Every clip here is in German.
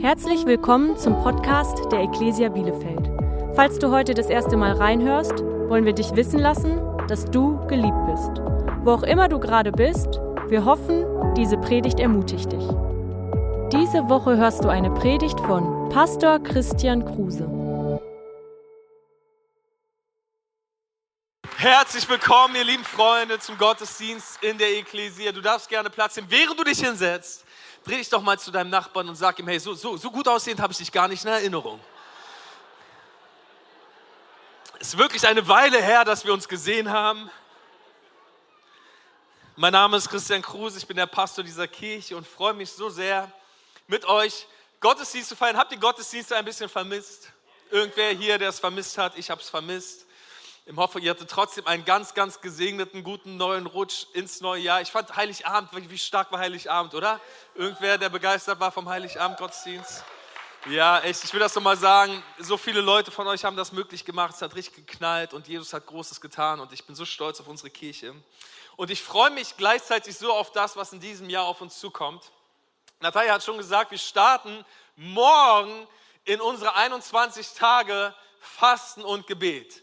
Herzlich willkommen zum Podcast der Ecclesia Bielefeld. Falls du heute das erste Mal reinhörst, wollen wir dich wissen lassen, dass du geliebt bist. Wo auch immer du gerade bist, wir hoffen, diese Predigt ermutigt dich. Diese Woche hörst du eine Predigt von Pastor Christian Kruse. Herzlich willkommen, ihr lieben Freunde, zum Gottesdienst in der Ecclesia. Du darfst gerne Platz nehmen, während du dich hinsetzt dreh dich doch mal zu deinem Nachbarn und sag ihm, hey, so, so, so gut aussehend habe ich dich gar nicht in Erinnerung. Es ist wirklich eine Weile her, dass wir uns gesehen haben. Mein Name ist Christian Kruse, ich bin der Pastor dieser Kirche und freue mich so sehr, mit euch Gottesdienst zu feiern. Habt ihr Gottesdienste ein bisschen vermisst? Irgendwer hier, der es vermisst hat, ich habe es vermisst. Ich hoffe, ihr hattet trotzdem einen ganz, ganz gesegneten, guten neuen Rutsch ins neue Jahr. Ich fand Heiligabend, wie stark war Heiligabend, oder? Irgendwer, der begeistert war vom Heiligabend-Gottesdienst? Ja, echt, ich will das nochmal sagen. So viele Leute von euch haben das möglich gemacht. Es hat richtig geknallt und Jesus hat Großes getan und ich bin so stolz auf unsere Kirche. Und ich freue mich gleichzeitig so auf das, was in diesem Jahr auf uns zukommt. Natalia hat schon gesagt, wir starten morgen in unsere 21 Tage Fasten und Gebet.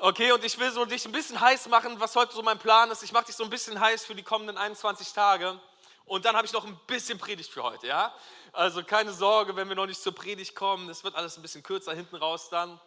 Okay, und ich will so dich ein bisschen heiß machen, was heute so mein Plan ist. Ich mache dich so ein bisschen heiß für die kommenden 21 Tage. Und dann habe ich noch ein bisschen Predigt für heute, ja? Also keine Sorge, wenn wir noch nicht zur Predigt kommen. Es wird alles ein bisschen kürzer hinten raus dann.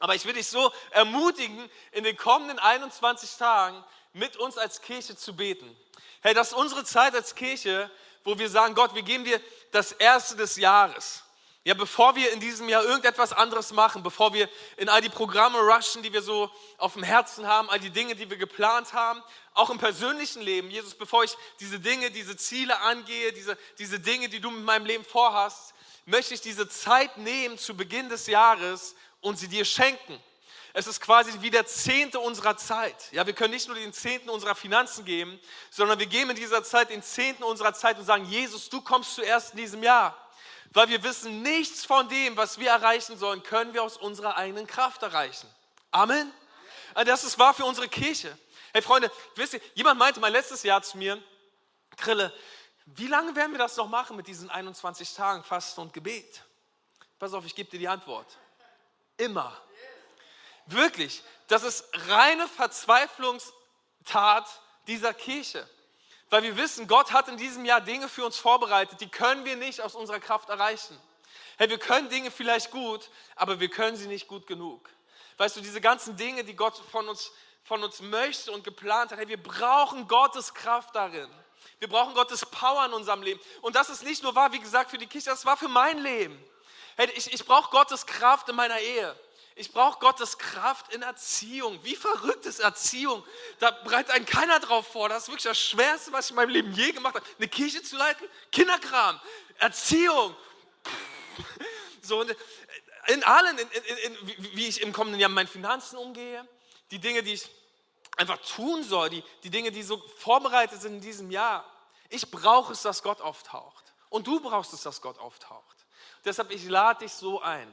Aber ich will dich so ermutigen, in den kommenden 21 Tagen mit uns als Kirche zu beten. Hey, das ist unsere Zeit als Kirche, wo wir sagen, Gott, wir geben dir das Erste des Jahres. Ja, bevor wir in diesem Jahr irgendetwas anderes machen, bevor wir in all die Programme rushen, die wir so auf dem Herzen haben, all die Dinge, die wir geplant haben, auch im persönlichen Leben, Jesus, bevor ich diese Dinge, diese Ziele angehe, diese, diese Dinge, die du mit meinem Leben vorhast, möchte ich diese Zeit nehmen zu Beginn des Jahres und sie dir schenken. Es ist quasi wie der Zehnte unserer Zeit. Ja, wir können nicht nur den Zehnten unserer Finanzen geben, sondern wir geben in dieser Zeit den Zehnten unserer Zeit und sagen, Jesus, du kommst zuerst in diesem Jahr weil wir wissen, nichts von dem, was wir erreichen sollen, können wir aus unserer eigenen Kraft erreichen. Amen. Das ist wahr für unsere Kirche. Hey Freunde, wisst ihr, jemand meinte mal letztes Jahr zu mir, Krille, wie lange werden wir das noch machen mit diesen 21 Tagen Fasten und Gebet? Pass auf, ich gebe dir die Antwort. Immer. Wirklich, das ist reine Verzweiflungstat dieser Kirche. Weil wir wissen, Gott hat in diesem Jahr Dinge für uns vorbereitet, die können wir nicht aus unserer Kraft erreichen. Hey, wir können Dinge vielleicht gut, aber wir können sie nicht gut genug. Weißt du, diese ganzen Dinge, die Gott von uns, von uns möchte und geplant hat, hey, wir brauchen Gottes Kraft darin. Wir brauchen Gottes Power in unserem Leben. Und das ist nicht nur wahr, wie gesagt, für die Kirche, das war für mein Leben. Hey, ich, ich brauche Gottes Kraft in meiner Ehe. Ich brauche Gottes Kraft in Erziehung. Wie verrückt ist Erziehung? Da bereitet einen keiner drauf vor. Das ist wirklich das Schwerste, was ich in meinem Leben je gemacht habe. Eine Kirche zu leiten, Kinderkram, Erziehung. So, in allen, in, in, in, wie ich im kommenden Jahr mit meinen Finanzen umgehe, die Dinge, die ich einfach tun soll, die, die Dinge, die so vorbereitet sind in diesem Jahr. Ich brauche es, dass Gott auftaucht. Und du brauchst es, dass Gott auftaucht. Deshalb, ich lade dich so ein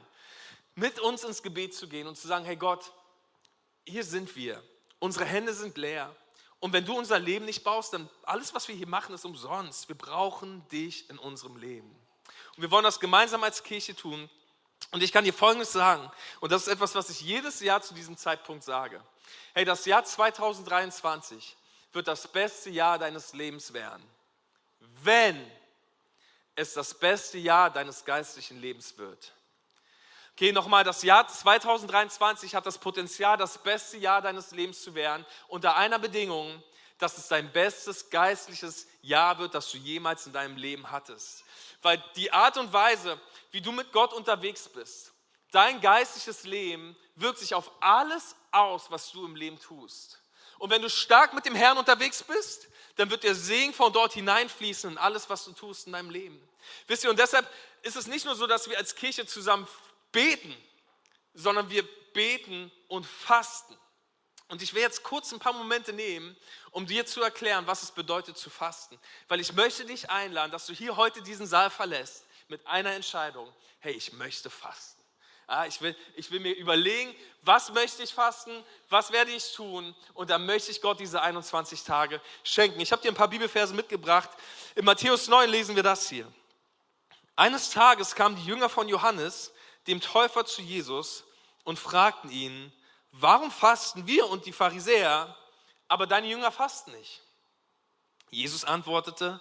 mit uns ins Gebet zu gehen und zu sagen, hey Gott, hier sind wir. Unsere Hände sind leer. Und wenn du unser Leben nicht baust, dann alles, was wir hier machen, ist umsonst. Wir brauchen dich in unserem Leben. Und wir wollen das gemeinsam als Kirche tun. Und ich kann dir Folgendes sagen, und das ist etwas, was ich jedes Jahr zu diesem Zeitpunkt sage. Hey, das Jahr 2023 wird das beste Jahr deines Lebens werden, wenn es das beste Jahr deines geistlichen Lebens wird. Okay, nochmal, das Jahr 2023 hat das Potenzial, das beste Jahr deines Lebens zu werden, unter einer Bedingung, dass es dein bestes geistliches Jahr wird, das du jemals in deinem Leben hattest. Weil die Art und Weise, wie du mit Gott unterwegs bist, dein geistliches Leben wirkt sich auf alles aus, was du im Leben tust. Und wenn du stark mit dem Herrn unterwegs bist, dann wird der Segen von dort hineinfließen in alles, was du tust in deinem Leben. Wisst ihr, und deshalb ist es nicht nur so, dass wir als Kirche zusammen beten, sondern wir beten und fasten. Und ich will jetzt kurz ein paar Momente nehmen, um dir zu erklären, was es bedeutet zu fasten. Weil ich möchte dich einladen, dass du hier heute diesen Saal verlässt mit einer Entscheidung. Hey, ich möchte fasten. Ja, ich, will, ich will mir überlegen, was möchte ich fasten, was werde ich tun und dann möchte ich Gott diese 21 Tage schenken. Ich habe dir ein paar Bibelverse mitgebracht. In Matthäus 9 lesen wir das hier. Eines Tages kamen die Jünger von Johannes, dem Täufer, zu Jesus und fragten ihn, warum fasten wir und die Pharisäer, aber deine Jünger fasten nicht? Jesus antwortete,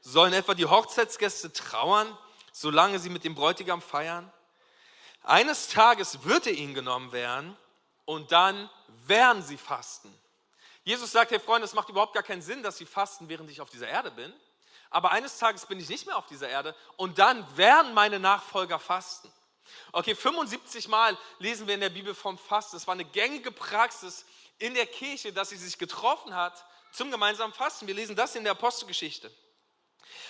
sollen etwa die Hochzeitsgäste trauern, solange sie mit dem Bräutigam feiern? Eines Tages wird er ihnen genommen werden und dann werden sie fasten. Jesus sagt, hey Freunde, es macht überhaupt gar keinen Sinn, dass sie fasten, während ich auf dieser Erde bin. Aber eines Tages bin ich nicht mehr auf dieser Erde und dann werden meine Nachfolger fasten. Okay, 75 Mal lesen wir in der Bibel vom Fasten. Es war eine gängige Praxis in der Kirche, dass sie sich getroffen hat zum gemeinsamen Fasten. Wir lesen das in der Apostelgeschichte.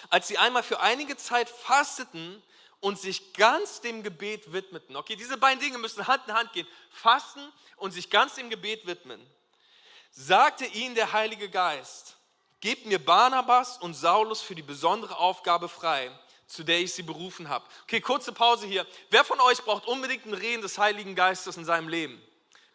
Als sie einmal für einige Zeit fasteten und sich ganz dem Gebet widmeten. Okay, diese beiden Dinge müssen Hand in Hand gehen. Fasten und sich ganz dem Gebet widmen. Sagte ihnen der Heilige Geist, gebt mir Barnabas und Saulus für die besondere Aufgabe frei, zu der ich sie berufen habe. Okay, kurze Pause hier. Wer von euch braucht unbedingt ein Reden des Heiligen Geistes in seinem Leben?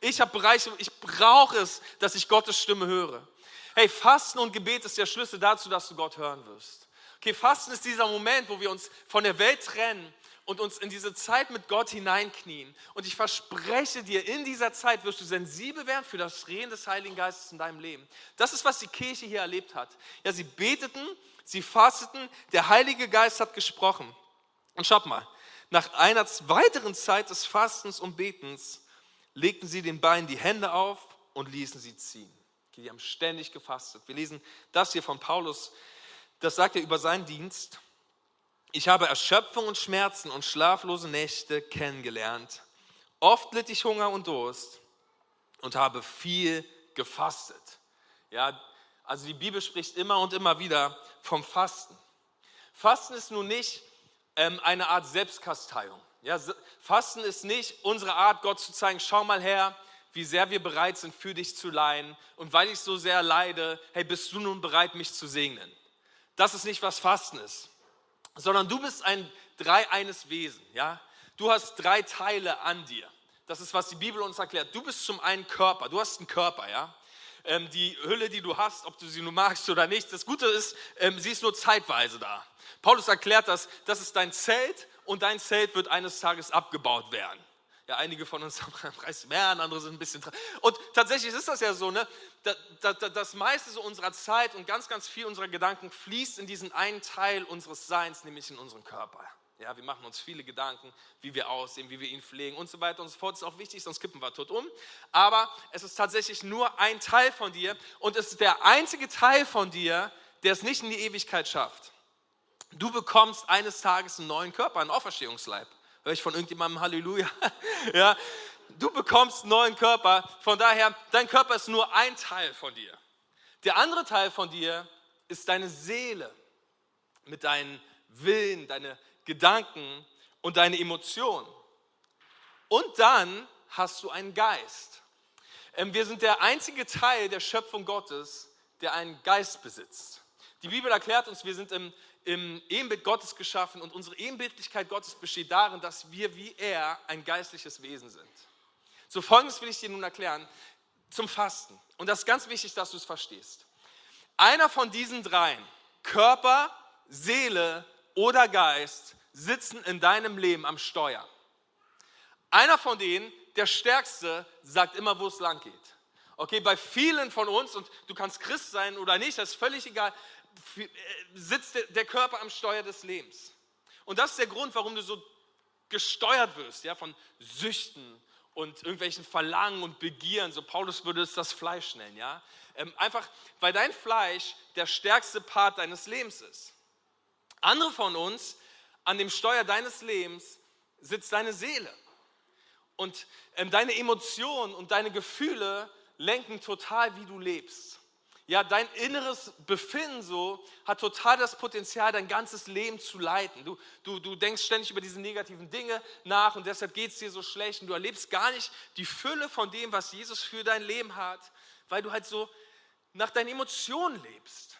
Ich habe Bereiche, ich brauche es, dass ich Gottes Stimme höre. Hey, Fasten und Gebet ist der Schlüssel dazu, dass du Gott hören wirst. Okay, Fasten ist dieser Moment, wo wir uns von der Welt trennen und uns in diese Zeit mit Gott hineinknien. Und ich verspreche dir, in dieser Zeit wirst du sensibel werden für das Reden des Heiligen Geistes in deinem Leben. Das ist, was die Kirche hier erlebt hat. Ja, sie beteten, sie fasteten, der Heilige Geist hat gesprochen. Und schaut mal, nach einer weiteren Zeit des Fastens und Betens legten sie den Beinen die Hände auf und ließen sie ziehen. Okay, die haben ständig gefastet. Wir lesen das hier von Paulus das sagt er über seinen Dienst. Ich habe Erschöpfung und Schmerzen und schlaflose Nächte kennengelernt. Oft litt ich Hunger und Durst und habe viel gefastet. Ja, also die Bibel spricht immer und immer wieder vom Fasten. Fasten ist nun nicht ähm, eine Art Selbstkasteiung. Ja, Fasten ist nicht unsere Art, Gott zu zeigen, schau mal her, wie sehr wir bereit sind, für dich zu leiden. Und weil ich so sehr leide, hey, bist du nun bereit, mich zu segnen? das ist nicht, was Fasten ist, sondern du bist ein dreieines Wesen. Ja? Du hast drei Teile an dir. Das ist, was die Bibel uns erklärt. Du bist zum einen Körper, du hast einen Körper, ja. Ähm, die Hülle, die du hast, ob du sie nun magst oder nicht, das Gute ist, ähm, sie ist nur zeitweise da. Paulus erklärt das, das ist dein Zelt und dein Zelt wird eines Tages abgebaut werden. Ja, einige von uns haben 30 mehr, andere sind ein bisschen. Und tatsächlich ist das ja so, ne? Das meiste so unserer Zeit und ganz, ganz viel unserer Gedanken fließt in diesen einen Teil unseres Seins, nämlich in unseren Körper. Ja, wir machen uns viele Gedanken, wie wir aussehen, wie wir ihn pflegen und so weiter und so fort. Das ist auch wichtig, sonst kippen wir tot um. Aber es ist tatsächlich nur ein Teil von dir und es ist der einzige Teil von dir, der es nicht in die Ewigkeit schafft. Du bekommst eines Tages einen neuen Körper, einen Auferstehungsleib. Hör ich von irgendjemandem Halleluja? ja, du bekommst einen neuen Körper. Von daher, dein Körper ist nur ein Teil von dir. Der andere Teil von dir ist deine Seele mit deinen Willen, deine Gedanken und deine Emotionen. Und dann hast du einen Geist. Ähm, wir sind der einzige Teil der Schöpfung Gottes, der einen Geist besitzt. Die Bibel erklärt uns, wir sind im im Ebenbild Gottes geschaffen und unsere Ebenbildlichkeit Gottes besteht darin, dass wir wie er ein geistliches Wesen sind. So folgendes will ich dir nun erklären zum Fasten. Und das ist ganz wichtig, dass du es verstehst. Einer von diesen dreien, Körper, Seele oder Geist, sitzen in deinem Leben am Steuer. Einer von denen, der Stärkste, sagt immer, wo es lang geht. Okay, bei vielen von uns, und du kannst Christ sein oder nicht, das ist völlig egal, äh, sitzt der Körper am Steuer des Lebens. Und das ist der Grund, warum du so gesteuert wirst, ja, von Süchten und irgendwelchen Verlangen und Begieren. So Paulus würde es das Fleisch nennen, ja. Ähm, einfach, weil dein Fleisch der stärkste Part deines Lebens ist. Andere von uns, an dem Steuer deines Lebens sitzt deine Seele. Und ähm, deine Emotionen und deine Gefühle lenken total, wie du lebst. Ja, dein inneres Befinden so hat total das Potenzial, dein ganzes Leben zu leiten. Du, du, du denkst ständig über diese negativen Dinge nach und deshalb geht es dir so schlecht und du erlebst gar nicht die Fülle von dem, was Jesus für dein Leben hat, weil du halt so nach deinen Emotionen lebst.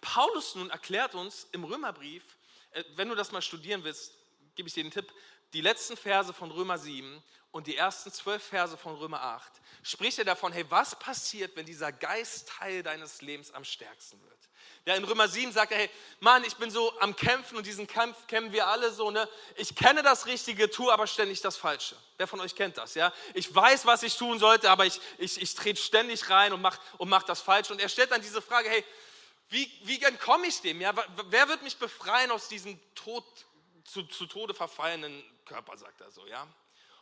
Paulus nun erklärt uns im Römerbrief, äh, wenn du das mal studieren willst, gebe ich dir den Tipp, die letzten Verse von Römer 7 und die ersten zwölf Verse von Römer 8 spricht er davon, hey, was passiert, wenn dieser Geistteil deines Lebens am stärksten wird? Ja, in Römer 7 sagt er, hey, Mann, ich bin so am Kämpfen und diesen Kampf kennen wir alle so, ne? Ich kenne das Richtige, tue aber ständig das Falsche. Wer von euch kennt das, ja? Ich weiß, was ich tun sollte, aber ich, ich, ich trete ständig rein und mache und mach das Falsche. Und er stellt dann diese Frage, hey, wie, wie entkomme ich dem? Ja? Wer wird mich befreien aus diesem Tod, zu, zu Tode verfallenen Körper, sagt er so, ja?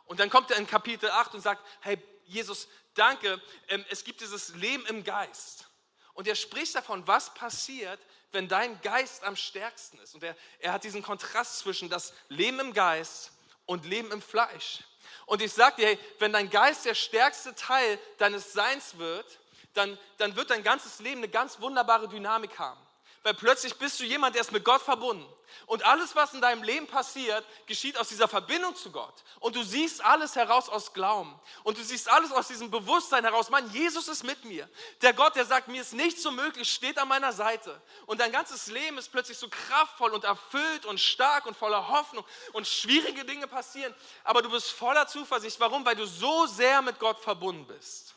Und dann kommt er in Kapitel 8 und sagt, hey, Jesus, danke, ähm, es gibt dieses Leben im Geist. Und er spricht davon, was passiert, wenn dein Geist am stärksten ist. Und er, er hat diesen Kontrast zwischen das Leben im Geist und Leben im Fleisch. Und ich sage dir, hey, wenn dein Geist der stärkste Teil deines Seins wird, dann, dann wird dein ganzes Leben eine ganz wunderbare Dynamik haben. Weil plötzlich bist du jemand, der ist mit Gott verbunden. Und alles, was in deinem Leben passiert, geschieht aus dieser Verbindung zu Gott. Und du siehst alles heraus aus Glauben. Und du siehst alles aus diesem Bewusstsein heraus. Mann, Jesus ist mit mir. Der Gott, der sagt, mir ist nichts so möglich, steht an meiner Seite. Und dein ganzes Leben ist plötzlich so kraftvoll und erfüllt und stark und voller Hoffnung. Und schwierige Dinge passieren. Aber du bist voller Zuversicht. Warum? Weil du so sehr mit Gott verbunden bist.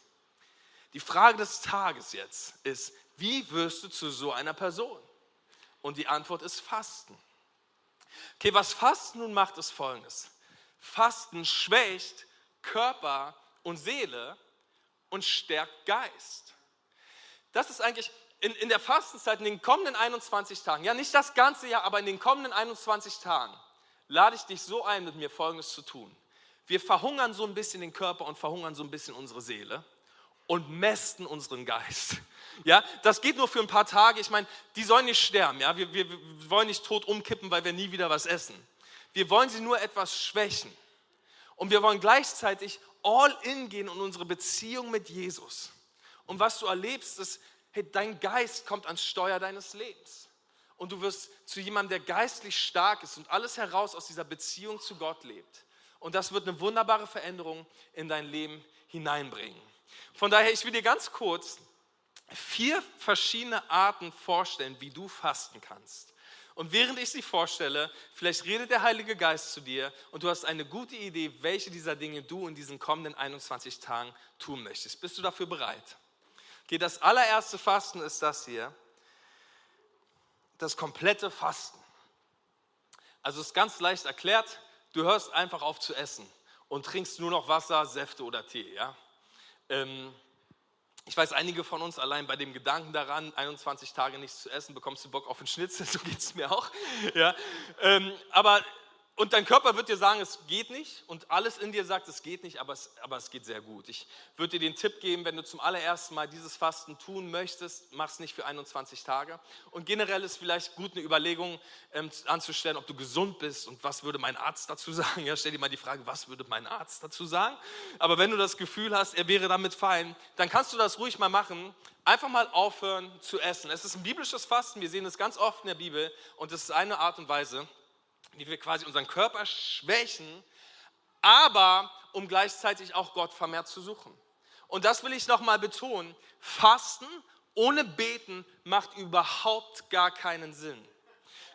Die Frage des Tages jetzt ist, wie wirst du zu so einer Person? Und die Antwort ist Fasten. Okay, was Fasten nun macht, ist folgendes. Fasten schwächt Körper und Seele und stärkt Geist. Das ist eigentlich in, in der Fastenzeit, in den kommenden 21 Tagen, ja nicht das ganze Jahr, aber in den kommenden 21 Tagen, lade ich dich so ein, mit mir Folgendes zu tun. Wir verhungern so ein bisschen den Körper und verhungern so ein bisschen unsere Seele und mästen unseren Geist. Ja, das geht nur für ein paar Tage. Ich meine, die sollen nicht sterben. Ja, wir, wir, wir wollen nicht tot umkippen, weil wir nie wieder was essen. Wir wollen sie nur etwas schwächen. Und wir wollen gleichzeitig all in gehen in unsere Beziehung mit Jesus. Und was du erlebst, ist, hey, dein Geist kommt ans Steuer deines Lebens. Und du wirst zu jemandem, der geistlich stark ist und alles heraus aus dieser Beziehung zu Gott lebt. Und das wird eine wunderbare Veränderung in dein Leben hineinbringen. Von daher, ich will dir ganz kurz vier verschiedene Arten vorstellen, wie du fasten kannst. Und während ich sie vorstelle, vielleicht redet der Heilige Geist zu dir und du hast eine gute Idee, welche dieser Dinge du in diesen kommenden 21 Tagen tun möchtest. Bist du dafür bereit? Okay, das allererste Fasten ist das hier. Das komplette Fasten. Also es ist ganz leicht erklärt, du hörst einfach auf zu essen und trinkst nur noch Wasser, Säfte oder Tee. Ja? Ähm, ich weiß, einige von uns allein bei dem Gedanken daran, 21 Tage nichts zu essen, bekommst du Bock auf einen Schnitzel, so geht es mir auch. Ja? Ähm, aber und dein Körper wird dir sagen, es geht nicht. Und alles in dir sagt, es geht nicht, aber es, aber es geht sehr gut. Ich würde dir den Tipp geben, wenn du zum allerersten Mal dieses Fasten tun möchtest, mach es nicht für 21 Tage. Und generell ist vielleicht gut eine Überlegung ähm, anzustellen, ob du gesund bist und was würde mein Arzt dazu sagen. Ja, stell dir mal die Frage, was würde mein Arzt dazu sagen? Aber wenn du das Gefühl hast, er wäre damit fein, dann kannst du das ruhig mal machen. Einfach mal aufhören zu essen. Es ist ein biblisches Fasten, wir sehen es ganz oft in der Bibel und es ist eine Art und Weise, wie wir quasi unseren Körper schwächen, aber um gleichzeitig auch Gott vermehrt zu suchen. Und das will ich nochmal betonen. Fasten ohne Beten macht überhaupt gar keinen Sinn.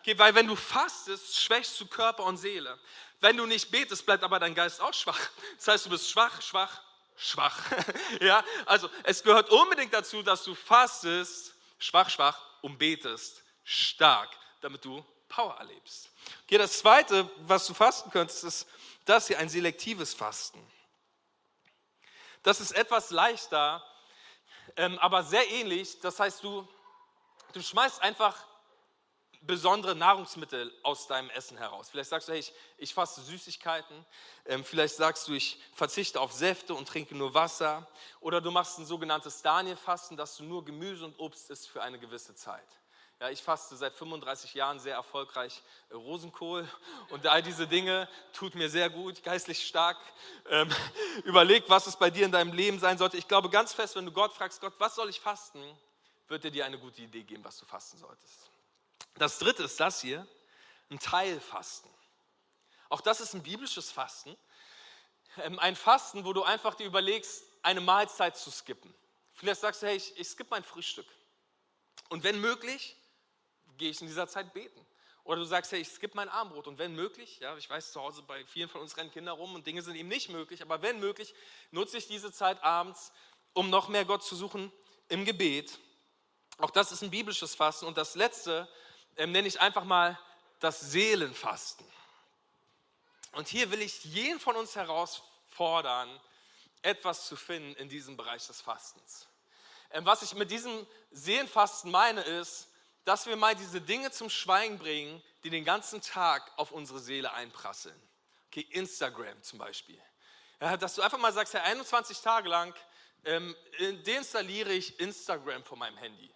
Okay, weil wenn du fastest, schwächst du Körper und Seele. Wenn du nicht betest, bleibt aber dein Geist auch schwach. Das heißt, du bist schwach, schwach, schwach. ja, also es gehört unbedingt dazu, dass du fastest, schwach, schwach und betest, stark, damit du Power erlebst. Okay, das zweite, was du fasten könntest, ist das hier, ein selektives Fasten. Das ist etwas leichter, ähm, aber sehr ähnlich. Das heißt, du, du schmeißt einfach besondere Nahrungsmittel aus deinem Essen heraus. Vielleicht sagst du, hey, ich, ich faste Süßigkeiten. Ähm, vielleicht sagst du, ich verzichte auf Säfte und trinke nur Wasser. Oder du machst ein sogenanntes Daniel-Fasten, dass du nur Gemüse und Obst isst für eine gewisse Zeit. Ja, ich faste seit 35 Jahren sehr erfolgreich äh, Rosenkohl und all diese Dinge tut mir sehr gut, geistlich stark. Ähm, überleg, was es bei dir in deinem Leben sein sollte. Ich glaube ganz fest, wenn du Gott fragst, Gott, was soll ich fasten, wird er dir eine gute Idee geben, was du fasten solltest. Das dritte ist das hier, ein Teilfasten. Auch das ist ein biblisches Fasten. Ähm, ein Fasten, wo du einfach dir überlegst, eine Mahlzeit zu skippen. Vielleicht sagst du, hey, ich, ich skippe mein Frühstück. Und wenn möglich, gehe ich in dieser Zeit beten. Oder du sagst, hey, ich skippe mein Armbrot und wenn möglich, ja, ich weiß, zu Hause bei vielen von uns rennen Kinder rum und Dinge sind eben nicht möglich, aber wenn möglich, nutze ich diese Zeit abends, um noch mehr Gott zu suchen im Gebet. Auch das ist ein biblisches Fasten. Und das letzte ähm, nenne ich einfach mal das Seelenfasten. Und hier will ich jeden von uns herausfordern, etwas zu finden in diesem Bereich des Fastens. Ähm, was ich mit diesem Seelenfasten meine, ist, dass wir mal diese Dinge zum Schweigen bringen, die den ganzen Tag auf unsere Seele einprasseln. Okay, Instagram zum Beispiel. Ja, dass du einfach mal sagst, ja, 21 Tage lang ähm, deinstalliere ich Instagram von meinem Handy.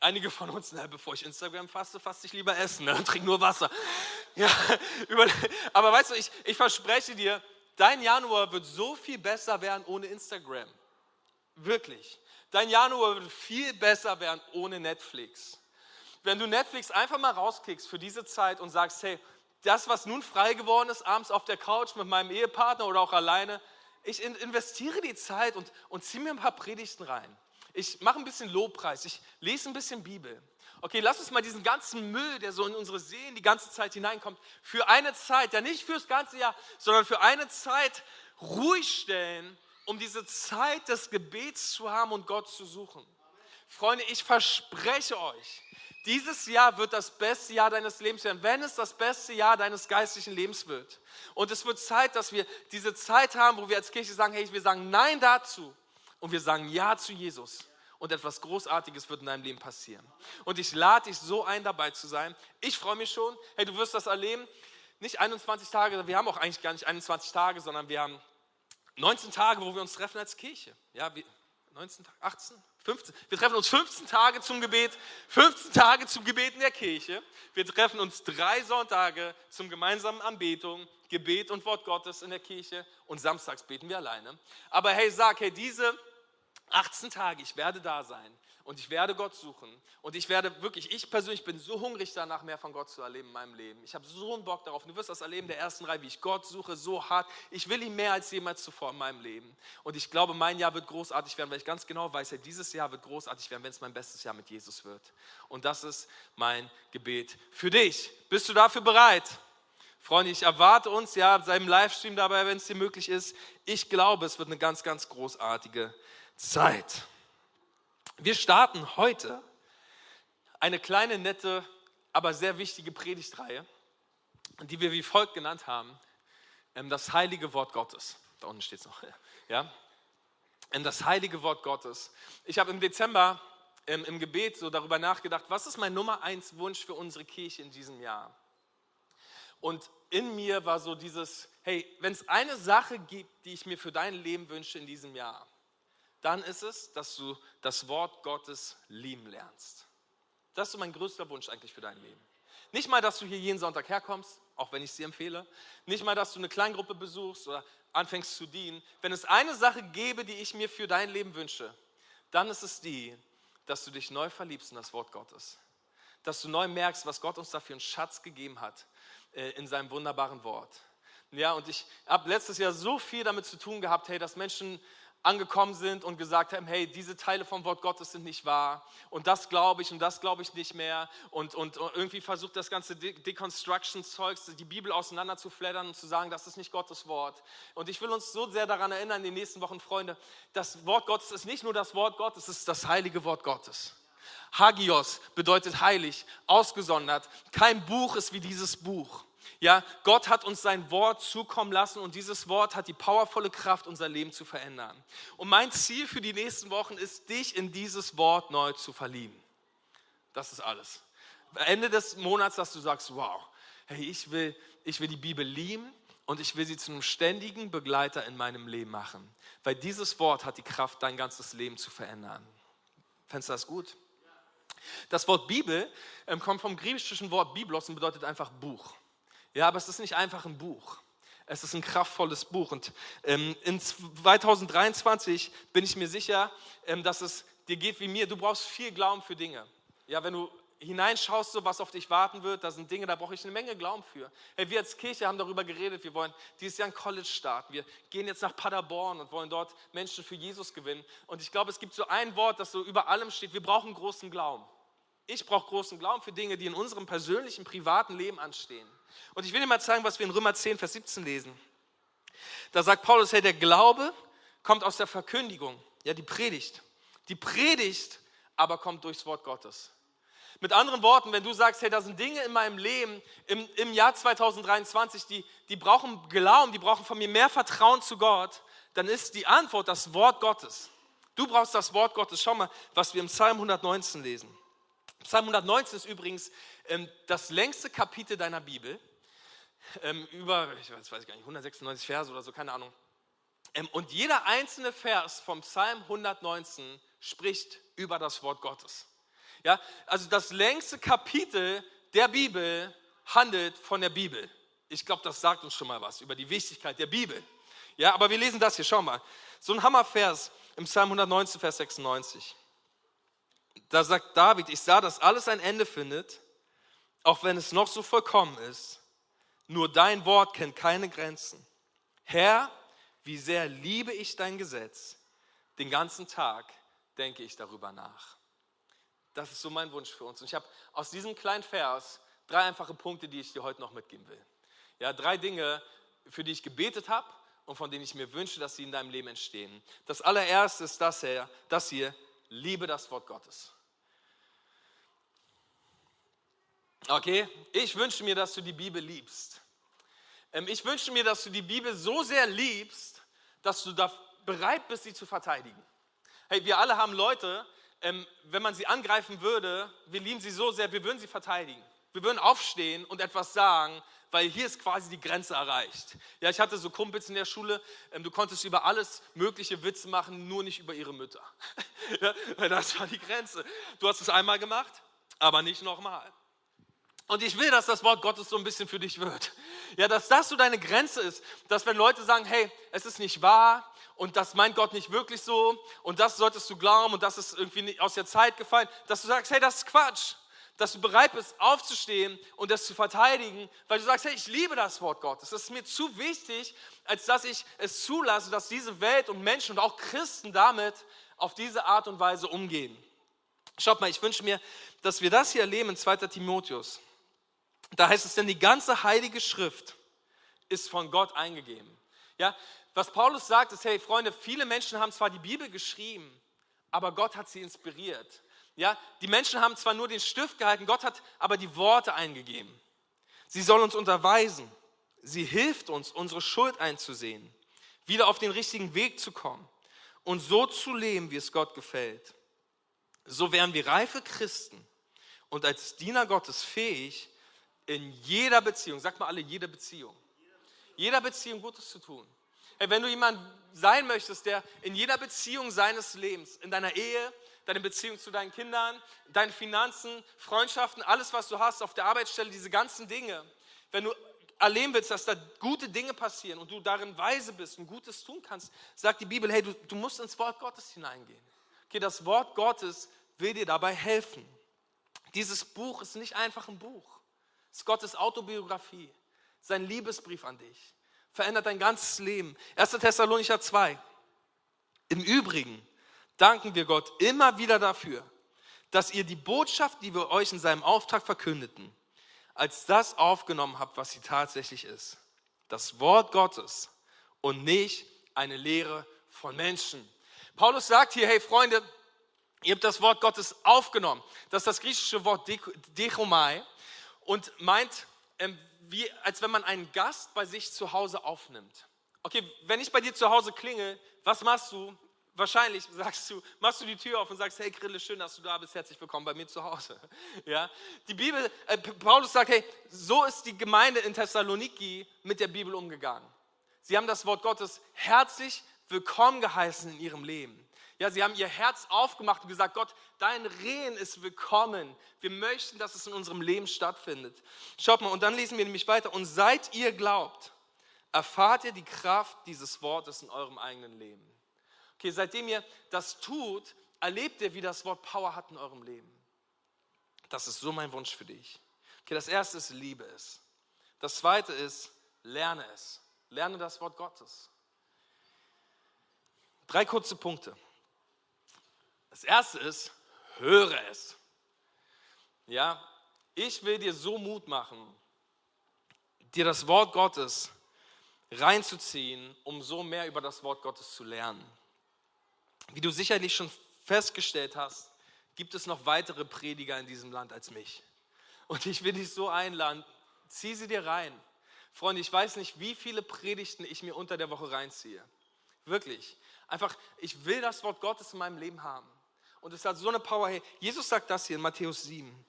Einige von uns, na, bevor ich Instagram faste, faste ich lieber Essen ne, und trinke nur Wasser. Ja, über, aber weißt du, ich, ich verspreche dir, dein Januar wird so viel besser werden ohne Instagram. Wirklich. Dein Januar wird viel besser werden ohne Netflix. Wenn du Netflix einfach mal rauskickst für diese Zeit und sagst, hey, das, was nun frei geworden ist, abends auf der Couch mit meinem Ehepartner oder auch alleine, ich investiere die Zeit und, und ziehe mir ein paar Predigten rein ich mache ein bisschen Lobpreis, ich lese ein bisschen Bibel. Okay, lass uns mal diesen ganzen Müll, der so in unsere Seelen die ganze Zeit hineinkommt, für eine Zeit, ja nicht fürs ganze Jahr, sondern für eine Zeit ruhig stellen, um diese Zeit des Gebets zu haben und Gott zu suchen. Freunde, ich verspreche euch, dieses Jahr wird das beste Jahr deines Lebens werden, wenn es das beste Jahr deines geistlichen Lebens wird. Und es wird Zeit, dass wir diese Zeit haben, wo wir als Kirche sagen, hey, wir sagen Nein dazu, und wir sagen Ja zu Jesus und etwas Großartiges wird in deinem Leben passieren. Und ich lade dich so ein, dabei zu sein. Ich freue mich schon. Hey, du wirst das erleben. Nicht 21 Tage, wir haben auch eigentlich gar nicht 21 Tage, sondern wir haben 19 Tage, wo wir uns treffen als Kirche. Ja, 19 Tage, 18, 15. Wir treffen uns 15 Tage zum Gebet, 15 Tage zum Gebet in der Kirche. Wir treffen uns drei Sonntage zum gemeinsamen Anbetung, Gebet und Wort Gottes in der Kirche und samstags beten wir alleine. Aber hey, sag, hey, diese 18 Tage, ich werde da sein und ich werde Gott suchen und ich werde wirklich, ich persönlich bin so hungrig danach, mehr von Gott zu erleben in meinem Leben. Ich habe so einen Bock darauf. Du wirst das erleben der ersten Reihe, wie ich Gott suche, so hart. Ich will ihn mehr als jemals zuvor in meinem Leben. Und ich glaube, mein Jahr wird großartig werden, weil ich ganz genau weiß, ja, dieses Jahr wird großartig werden, wenn es mein bestes Jahr mit Jesus wird. Und das ist mein Gebet für dich. Bist du dafür bereit? Freunde, ich erwarte uns, ja, seinem Livestream dabei, wenn es dir möglich ist. Ich glaube, es wird eine ganz, ganz großartige Zeit. Wir starten heute eine kleine, nette, aber sehr wichtige Predigtreihe, die wir wie folgt genannt haben: ähm, Das heilige Wort Gottes. Da unten steht es noch. Ja? Ähm, das heilige Wort Gottes. Ich habe im Dezember ähm, im Gebet so darüber nachgedacht, was ist mein Nummer eins Wunsch für unsere Kirche in diesem Jahr? Und in mir war so dieses, hey, wenn es eine Sache gibt, die ich mir für dein Leben wünsche in diesem Jahr, dann ist es, dass du das Wort Gottes lieben lernst. Das ist so mein größter Wunsch eigentlich für dein Leben. Nicht mal, dass du hier jeden Sonntag herkommst, auch wenn ich es dir empfehle. Nicht mal, dass du eine Kleingruppe besuchst oder anfängst zu dienen. Wenn es eine Sache gäbe, die ich mir für dein Leben wünsche, dann ist es die, dass du dich neu verliebst in das Wort Gottes. Dass du neu merkst, was Gott uns dafür einen Schatz gegeben hat äh, in seinem wunderbaren Wort. Ja, und ich habe letztes Jahr so viel damit zu tun gehabt, hey, dass Menschen angekommen sind und gesagt haben, hey, diese Teile vom Wort Gottes sind nicht wahr und das glaube ich und das glaube ich nicht mehr und, und, und irgendwie versucht das ganze Deconstruction-Zeugs, die Bibel auseinander zu flattern und zu sagen, das ist nicht Gottes Wort. Und ich will uns so sehr daran erinnern in den nächsten Wochen, Freunde, das Wort Gottes ist nicht nur das Wort Gottes, es ist das heilige Wort Gottes. Hagios bedeutet heilig, ausgesondert. Kein Buch ist wie dieses Buch. Ja, Gott hat uns sein Wort zukommen lassen und dieses Wort hat die powervolle Kraft, unser Leben zu verändern. Und mein Ziel für die nächsten Wochen ist, dich in dieses Wort neu zu verlieben. Das ist alles. Ende des Monats, dass du sagst, wow, hey, ich will, ich will die Bibel lieben und ich will sie zu einem ständigen Begleiter in meinem Leben machen. Weil dieses Wort hat die Kraft, dein ganzes Leben zu verändern. Fändest du das gut? Das Wort Bibel ähm, kommt vom griechischen Wort Biblos und bedeutet einfach Buch. Ja, aber es ist nicht einfach ein Buch. Es ist ein kraftvolles Buch. Und ähm, in 2023 bin ich mir sicher, ähm, dass es dir geht wie mir. Du brauchst viel Glauben für Dinge. Ja, wenn du hineinschaust, so was auf dich warten wird, da sind Dinge, da brauche ich eine Menge Glauben für. Hey, wir als Kirche haben darüber geredet, wir wollen dieses Jahr ein College starten. Wir gehen jetzt nach Paderborn und wollen dort Menschen für Jesus gewinnen. Und ich glaube, es gibt so ein Wort, das so über allem steht. Wir brauchen großen Glauben. Ich brauche großen Glauben für Dinge, die in unserem persönlichen, privaten Leben anstehen. Und ich will dir mal zeigen, was wir in Römer 10, Vers 17 lesen. Da sagt Paulus, hey, der Glaube kommt aus der Verkündigung, ja, die Predigt. Die Predigt aber kommt durchs Wort Gottes. Mit anderen Worten, wenn du sagst, hey, da sind Dinge in meinem Leben im, im Jahr 2023, die, die brauchen Glauben, die brauchen von mir mehr Vertrauen zu Gott, dann ist die Antwort das Wort Gottes. Du brauchst das Wort Gottes. Schau mal, was wir im Psalm 119 lesen. Psalm 119 ist übrigens das längste Kapitel deiner Bibel. Ähm, über, ich weiß, weiß gar nicht, 196 Verse oder so, keine Ahnung. Ähm, und jeder einzelne Vers vom Psalm 119 spricht über das Wort Gottes. Ja, also das längste Kapitel der Bibel handelt von der Bibel. Ich glaube, das sagt uns schon mal was über die Wichtigkeit der Bibel. Ja, aber wir lesen das hier, schau mal. So ein Hammervers im Psalm 119, Vers 96. Da sagt David, ich sah, dass alles ein Ende findet, auch wenn es noch so vollkommen ist. Nur dein Wort kennt keine Grenzen. Herr, wie sehr liebe ich dein Gesetz. Den ganzen Tag denke ich darüber nach. Das ist so mein Wunsch für uns. Und ich habe aus diesem kleinen Vers drei einfache Punkte, die ich dir heute noch mitgeben will. Ja, drei Dinge, für die ich gebetet habe und von denen ich mir wünsche, dass sie in deinem Leben entstehen. Das allererste ist das, hier, das hier, liebe das Wort Gottes. Okay, ich wünsche mir, dass du die Bibel liebst. Ähm, ich wünsche mir, dass du die Bibel so sehr liebst, dass du da bereit bist, sie zu verteidigen. Hey, wir alle haben Leute, ähm, wenn man sie angreifen würde, wir lieben sie so sehr, wir würden sie verteidigen. Wir würden aufstehen und etwas sagen, weil hier ist quasi die Grenze erreicht. Ja, ich hatte so Kumpels in der Schule, ähm, du konntest über alles mögliche Witze machen, nur nicht über ihre Mütter. ja, das war die Grenze. Du hast es einmal gemacht, aber nicht nochmal. Und ich will, dass das Wort Gottes so ein bisschen für dich wird. Ja, dass das so deine Grenze ist, dass wenn Leute sagen, hey, es ist nicht wahr, und das meint Gott nicht wirklich so und das solltest du glauben und das ist irgendwie aus der Zeit gefallen, dass du sagst, hey, das ist Quatsch. Dass du bereit bist, aufzustehen und das zu verteidigen, weil du sagst, hey, ich liebe das Wort Gottes. Das ist mir zu wichtig, als dass ich es zulasse, dass diese Welt und Menschen und auch Christen damit auf diese Art und Weise umgehen. Schaut mal, ich wünsche mir, dass wir das hier erleben in 2. Timotheus. Da heißt es denn, die ganze heilige Schrift ist von Gott eingegeben. Ja, was Paulus sagt, ist, hey Freunde, viele Menschen haben zwar die Bibel geschrieben, aber Gott hat sie inspiriert. Ja, die Menschen haben zwar nur den Stift gehalten, Gott hat aber die Worte eingegeben. Sie soll uns unterweisen. Sie hilft uns, unsere Schuld einzusehen, wieder auf den richtigen Weg zu kommen und so zu leben, wie es Gott gefällt. So wären wir reife Christen und als Diener Gottes fähig, in jeder Beziehung, sag mal alle, jeder Beziehung, jeder Beziehung Gutes zu tun. Hey, wenn du jemand sein möchtest, der in jeder Beziehung seines Lebens, in deiner Ehe, deine Beziehung zu deinen Kindern, deinen Finanzen, Freundschaften, alles, was du hast auf der Arbeitsstelle, diese ganzen Dinge, wenn du erleben willst, dass da gute Dinge passieren und du darin weise bist und Gutes tun kannst, sagt die Bibel, hey, du, du musst ins Wort Gottes hineingehen. Okay, das Wort Gottes will dir dabei helfen. Dieses Buch ist nicht einfach ein Buch. Ist Gottes Autobiografie, sein Liebesbrief an dich verändert dein ganzes Leben. 1. Thessalonicher 2. Im Übrigen danken wir Gott immer wieder dafür, dass ihr die Botschaft, die wir euch in seinem Auftrag verkündeten, als das aufgenommen habt, was sie tatsächlich ist. Das Wort Gottes und nicht eine Lehre von Menschen. Paulus sagt hier, hey Freunde, ihr habt das Wort Gottes aufgenommen. Das ist das griechische Wort dechomai und meint, ähm, wie als wenn man einen Gast bei sich zu Hause aufnimmt. Okay, wenn ich bei dir zu Hause klinge, was machst du? Wahrscheinlich sagst du, machst du die Tür auf und sagst, hey Grille, schön, dass du da bist, herzlich willkommen bei mir zu Hause. Ja, die Bibel, äh, Paulus sagt, hey, so ist die Gemeinde in Thessaloniki mit der Bibel umgegangen. Sie haben das Wort Gottes herzlich willkommen geheißen in ihrem Leben. Ja, sie haben ihr Herz aufgemacht und gesagt, Gott, dein Rehen ist willkommen. Wir möchten, dass es in unserem Leben stattfindet. Schaut mal, und dann lesen wir nämlich weiter. Und seit ihr glaubt, erfahrt ihr die Kraft dieses Wortes in eurem eigenen Leben. Okay, seitdem ihr das tut, erlebt ihr, wie das Wort Power hat in eurem Leben. Das ist so mein Wunsch für dich. Okay, das erste ist, liebe es. Das zweite ist, lerne es. Lerne das Wort Gottes. Drei kurze Punkte. Das erste ist, höre es. Ja, ich will dir so Mut machen, dir das Wort Gottes reinzuziehen, um so mehr über das Wort Gottes zu lernen. Wie du sicherlich schon festgestellt hast, gibt es noch weitere Prediger in diesem Land als mich. Und ich will dich so einladen, zieh sie dir rein. Freunde, ich weiß nicht, wie viele Predigten ich mir unter der Woche reinziehe. Wirklich. Einfach, ich will das Wort Gottes in meinem Leben haben. Und es hat so eine Power. Hey, Jesus sagt das hier in Matthäus 7.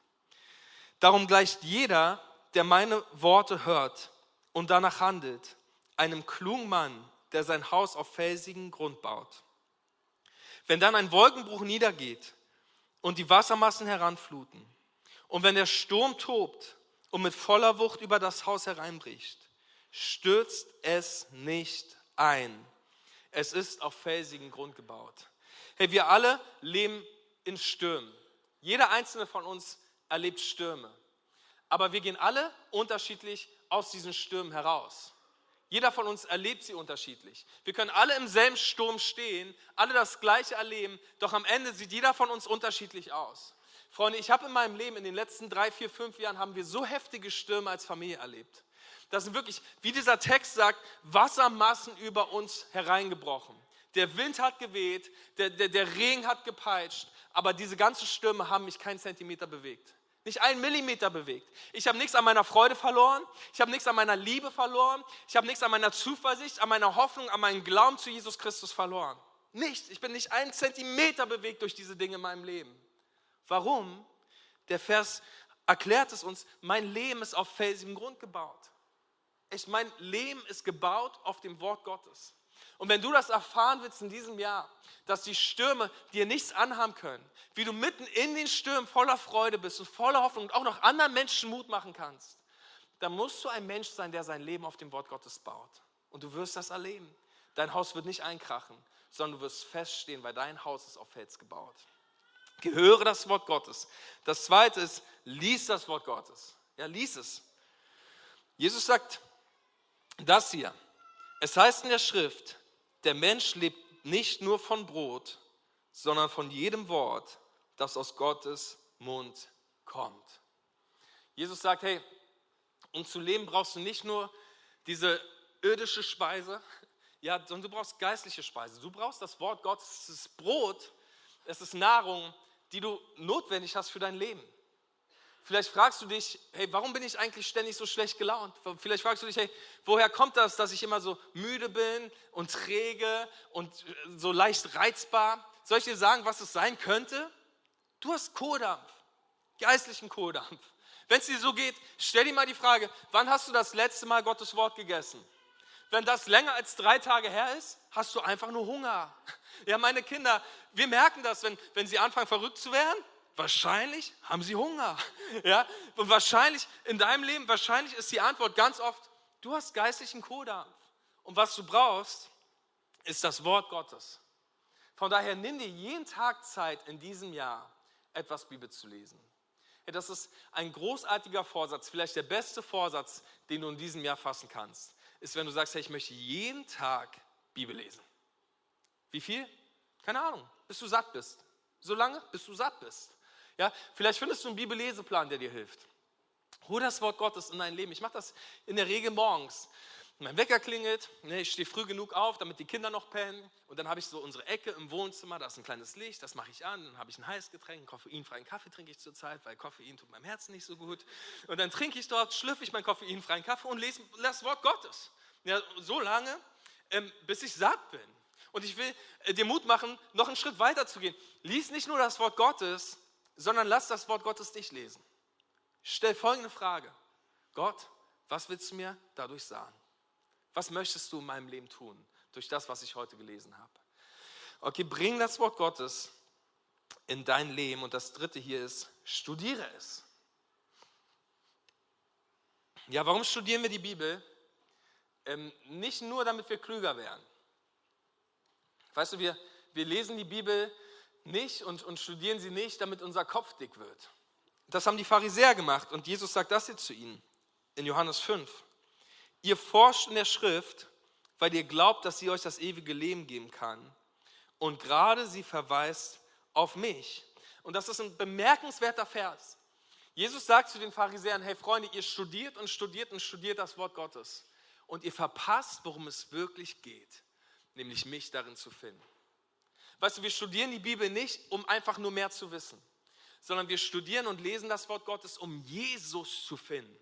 Darum gleicht jeder, der meine Worte hört und danach handelt, einem klugen Mann, der sein Haus auf felsigen Grund baut. Wenn dann ein Wolkenbruch niedergeht und die Wassermassen heranfluten und wenn der Sturm tobt und mit voller Wucht über das Haus hereinbricht, stürzt es nicht ein. Es ist auf felsigen Grund gebaut. Hey, wir alle leben in Stürmen. Jeder einzelne von uns erlebt Stürme. Aber wir gehen alle unterschiedlich aus diesen Stürmen heraus. Jeder von uns erlebt sie unterschiedlich. Wir können alle im selben Sturm stehen, alle das Gleiche erleben, doch am Ende sieht jeder von uns unterschiedlich aus. Freunde, ich habe in meinem Leben in den letzten drei, vier, fünf Jahren haben wir so heftige Stürme als Familie erlebt. Das sind wirklich, wie dieser Text sagt, Wassermassen über uns hereingebrochen. Der Wind hat geweht, der, der, der Regen hat gepeitscht, aber diese ganzen Stürme haben mich keinen Zentimeter bewegt. Nicht einen Millimeter bewegt. Ich habe nichts an meiner Freude verloren. Ich habe nichts an meiner Liebe verloren. Ich habe nichts an meiner Zuversicht, an meiner Hoffnung, an meinem Glauben zu Jesus Christus verloren. Nichts. Ich bin nicht einen Zentimeter bewegt durch diese Dinge in meinem Leben. Warum? Der Vers erklärt es uns. Mein Leben ist auf felsigem Grund gebaut. Ich, mein Leben ist gebaut auf dem Wort Gottes. Und wenn du das erfahren willst in diesem Jahr, dass die Stürme dir nichts anhaben können, wie du mitten in den Stürmen voller Freude bist und voller Hoffnung und auch noch anderen Menschen Mut machen kannst, dann musst du ein Mensch sein, der sein Leben auf dem Wort Gottes baut. Und du wirst das erleben. Dein Haus wird nicht einkrachen, sondern du wirst feststehen, weil dein Haus ist auf Fels gebaut. Gehöre das Wort Gottes. Das zweite ist, lies das Wort Gottes. Ja, lies es. Jesus sagt das hier. Es heißt in der Schrift, der Mensch lebt nicht nur von Brot, sondern von jedem Wort, das aus Gottes Mund kommt. Jesus sagt, hey, um zu leben brauchst du nicht nur diese irdische Speise, ja, sondern du brauchst geistliche Speise. Du brauchst das Wort Gottes, es ist Brot, es ist Nahrung, die du notwendig hast für dein Leben. Vielleicht fragst du dich, hey, warum bin ich eigentlich ständig so schlecht gelaunt? Vielleicht fragst du dich, hey, woher kommt das, dass ich immer so müde bin und träge und so leicht reizbar? Soll ich dir sagen, was es sein könnte? Du hast Kohldampf, geistlichen Kohldampf. Wenn es dir so geht, stell dir mal die Frage, wann hast du das letzte Mal Gottes Wort gegessen? Wenn das länger als drei Tage her ist, hast du einfach nur Hunger. Ja, meine Kinder, wir merken das, wenn, wenn sie anfangen verrückt zu werden, Wahrscheinlich haben sie Hunger. Ja? Und wahrscheinlich in deinem Leben, wahrscheinlich ist die Antwort ganz oft, du hast geistlichen Kohldampf. Und was du brauchst, ist das Wort Gottes. Von daher nimm dir jeden Tag Zeit in diesem Jahr, etwas Bibel zu lesen. Ja, das ist ein großartiger Vorsatz, vielleicht der beste Vorsatz, den du in diesem Jahr fassen kannst, ist, wenn du sagst, hey, ich möchte jeden Tag Bibel lesen. Wie viel? Keine Ahnung, bis du satt bist. So lange, bis du satt bist. Ja, vielleicht findest du einen Bibelleseplan, der dir hilft. Hol das Wort Gottes in dein Leben. Ich mache das in der Regel morgens. Mein Wecker klingelt, ne, ich stehe früh genug auf, damit die Kinder noch pennen. Und dann habe ich so unsere Ecke im Wohnzimmer, da ist ein kleines Licht, das mache ich an. Dann habe ich ein heißes Getränk, einen koffeinfreien Kaffee trinke ich zurzeit, weil Koffein tut meinem Herzen nicht so gut. Und dann trinke ich dort, schlüpfe ich meinen koffeinfreien Kaffee und lese das Wort Gottes. Ja, so lange, ähm, bis ich satt bin. Und ich will äh, dir Mut machen, noch einen Schritt weiter zu gehen. Lies nicht nur das Wort Gottes, sondern lass das Wort Gottes dich lesen. Stell folgende Frage. Gott, was willst du mir dadurch sagen? Was möchtest du in meinem Leben tun durch das, was ich heute gelesen habe? Okay, bring das Wort Gottes in dein Leben. Und das dritte hier ist, studiere es. Ja, warum studieren wir die Bibel? Ähm, nicht nur, damit wir klüger werden. Weißt du, wir, wir lesen die Bibel nicht und, und studieren sie nicht, damit unser Kopf dick wird. Das haben die Pharisäer gemacht und Jesus sagt das jetzt zu ihnen in Johannes 5. Ihr forscht in der Schrift, weil ihr glaubt, dass sie euch das ewige Leben geben kann. Und gerade sie verweist auf mich. Und das ist ein bemerkenswerter Vers. Jesus sagt zu den Pharisäern, hey Freunde, ihr studiert und studiert und studiert das Wort Gottes. Und ihr verpasst, worum es wirklich geht, nämlich mich darin zu finden. Weißt du, wir studieren die Bibel nicht, um einfach nur mehr zu wissen. sondern wir studieren und lesen das Wort Gottes, um Jesus zu finden.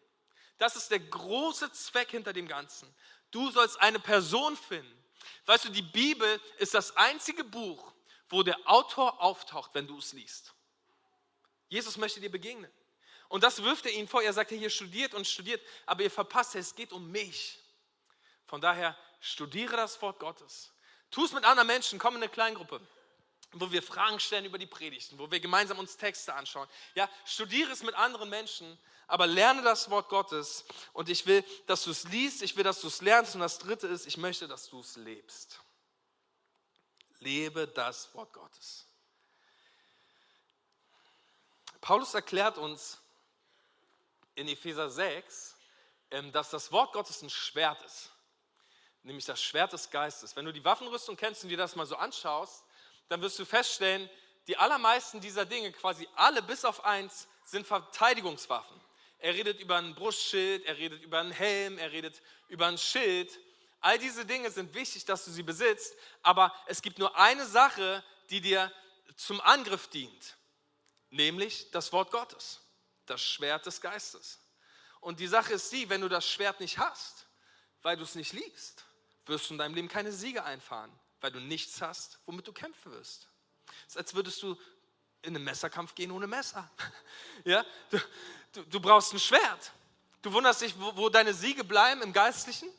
Das ist der große Zweck hinter dem Ganzen. Du sollst eine Person finden. Weißt du, die Bibel ist das einzige Buch, wo der Autor auftaucht, wenn du es liest. Jesus möchte dir begegnen. Und das wirft er ihnen vor. Er sagt, ihr studiert und studiert, aber ihr verpasst, es geht um mich. Von daher studiere das Wort Gottes. Tu es mit anderen Menschen, komm in eine Kleingruppe, wo wir Fragen stellen über die Predigten, wo wir gemeinsam uns Texte anschauen. Ja, studiere es mit anderen Menschen, aber lerne das Wort Gottes. Und ich will, dass du es liest, ich will, dass du es lernst. Und das Dritte ist, ich möchte, dass du es lebst. Lebe das Wort Gottes. Paulus erklärt uns in Epheser 6, ähm, dass das Wort Gottes ein Schwert ist nämlich das Schwert des Geistes. Wenn du die Waffenrüstung kennst und dir das mal so anschaust, dann wirst du feststellen, die allermeisten dieser Dinge, quasi alle bis auf eins, sind Verteidigungswaffen. Er redet über ein Brustschild, er redet über einen Helm, er redet über ein Schild. All diese Dinge sind wichtig, dass du sie besitzt, aber es gibt nur eine Sache, die dir zum Angriff dient, nämlich das Wort Gottes, das Schwert des Geistes. Und die Sache ist die, wenn du das Schwert nicht hast, weil du es nicht liebst, wirst du in deinem Leben keine Siege einfahren, weil du nichts hast, womit du kämpfen wirst. Es ist, als würdest du in einen Messerkampf gehen ohne Messer. Ja? Du, du, du brauchst ein Schwert. Du wunderst dich, wo, wo deine Siege bleiben im Geistlichen.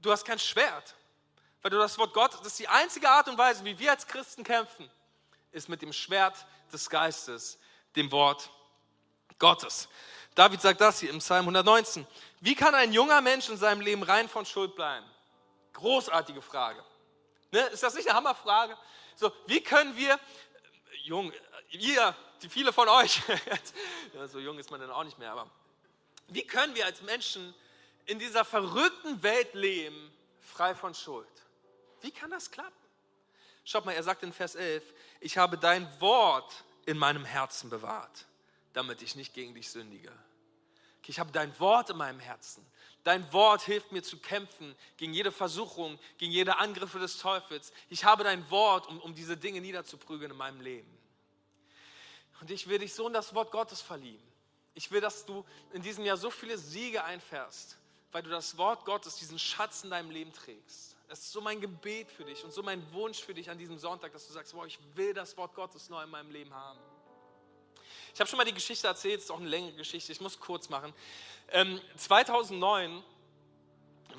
Du hast kein Schwert. Weil du das Wort Gottes, das ist die einzige Art und Weise, wie wir als Christen kämpfen, ist mit dem Schwert des Geistes, dem Wort Gottes. David sagt das hier im Psalm 119. Wie kann ein junger Mensch in seinem Leben rein von Schuld bleiben? Großartige Frage. Ne? Ist das nicht eine Hammerfrage? So, wie können wir, jung, ihr, die viele von euch, ja, so jung ist man dann auch nicht mehr, aber wie können wir als Menschen in dieser verrückten Welt leben, frei von Schuld? Wie kann das klappen? Schaut mal, er sagt in Vers 11, ich habe dein Wort in meinem Herzen bewahrt, damit ich nicht gegen dich sündige. Ich habe dein Wort in meinem Herzen. Dein Wort hilft mir zu kämpfen gegen jede Versuchung, gegen jede Angriffe des Teufels. Ich habe dein Wort, um, um diese Dinge niederzuprügeln in meinem Leben. Und ich will dich so in das Wort Gottes verlieben. Ich will, dass du in diesem Jahr so viele Siege einfährst, weil du das Wort Gottes, diesen Schatz in deinem Leben trägst. Es ist so mein Gebet für dich und so mein Wunsch für dich an diesem Sonntag, dass du sagst, wow, ich will das Wort Gottes neu in meinem Leben haben. Ich habe schon mal die Geschichte erzählt, es ist auch eine längere Geschichte, ich muss kurz machen. Ähm, 2009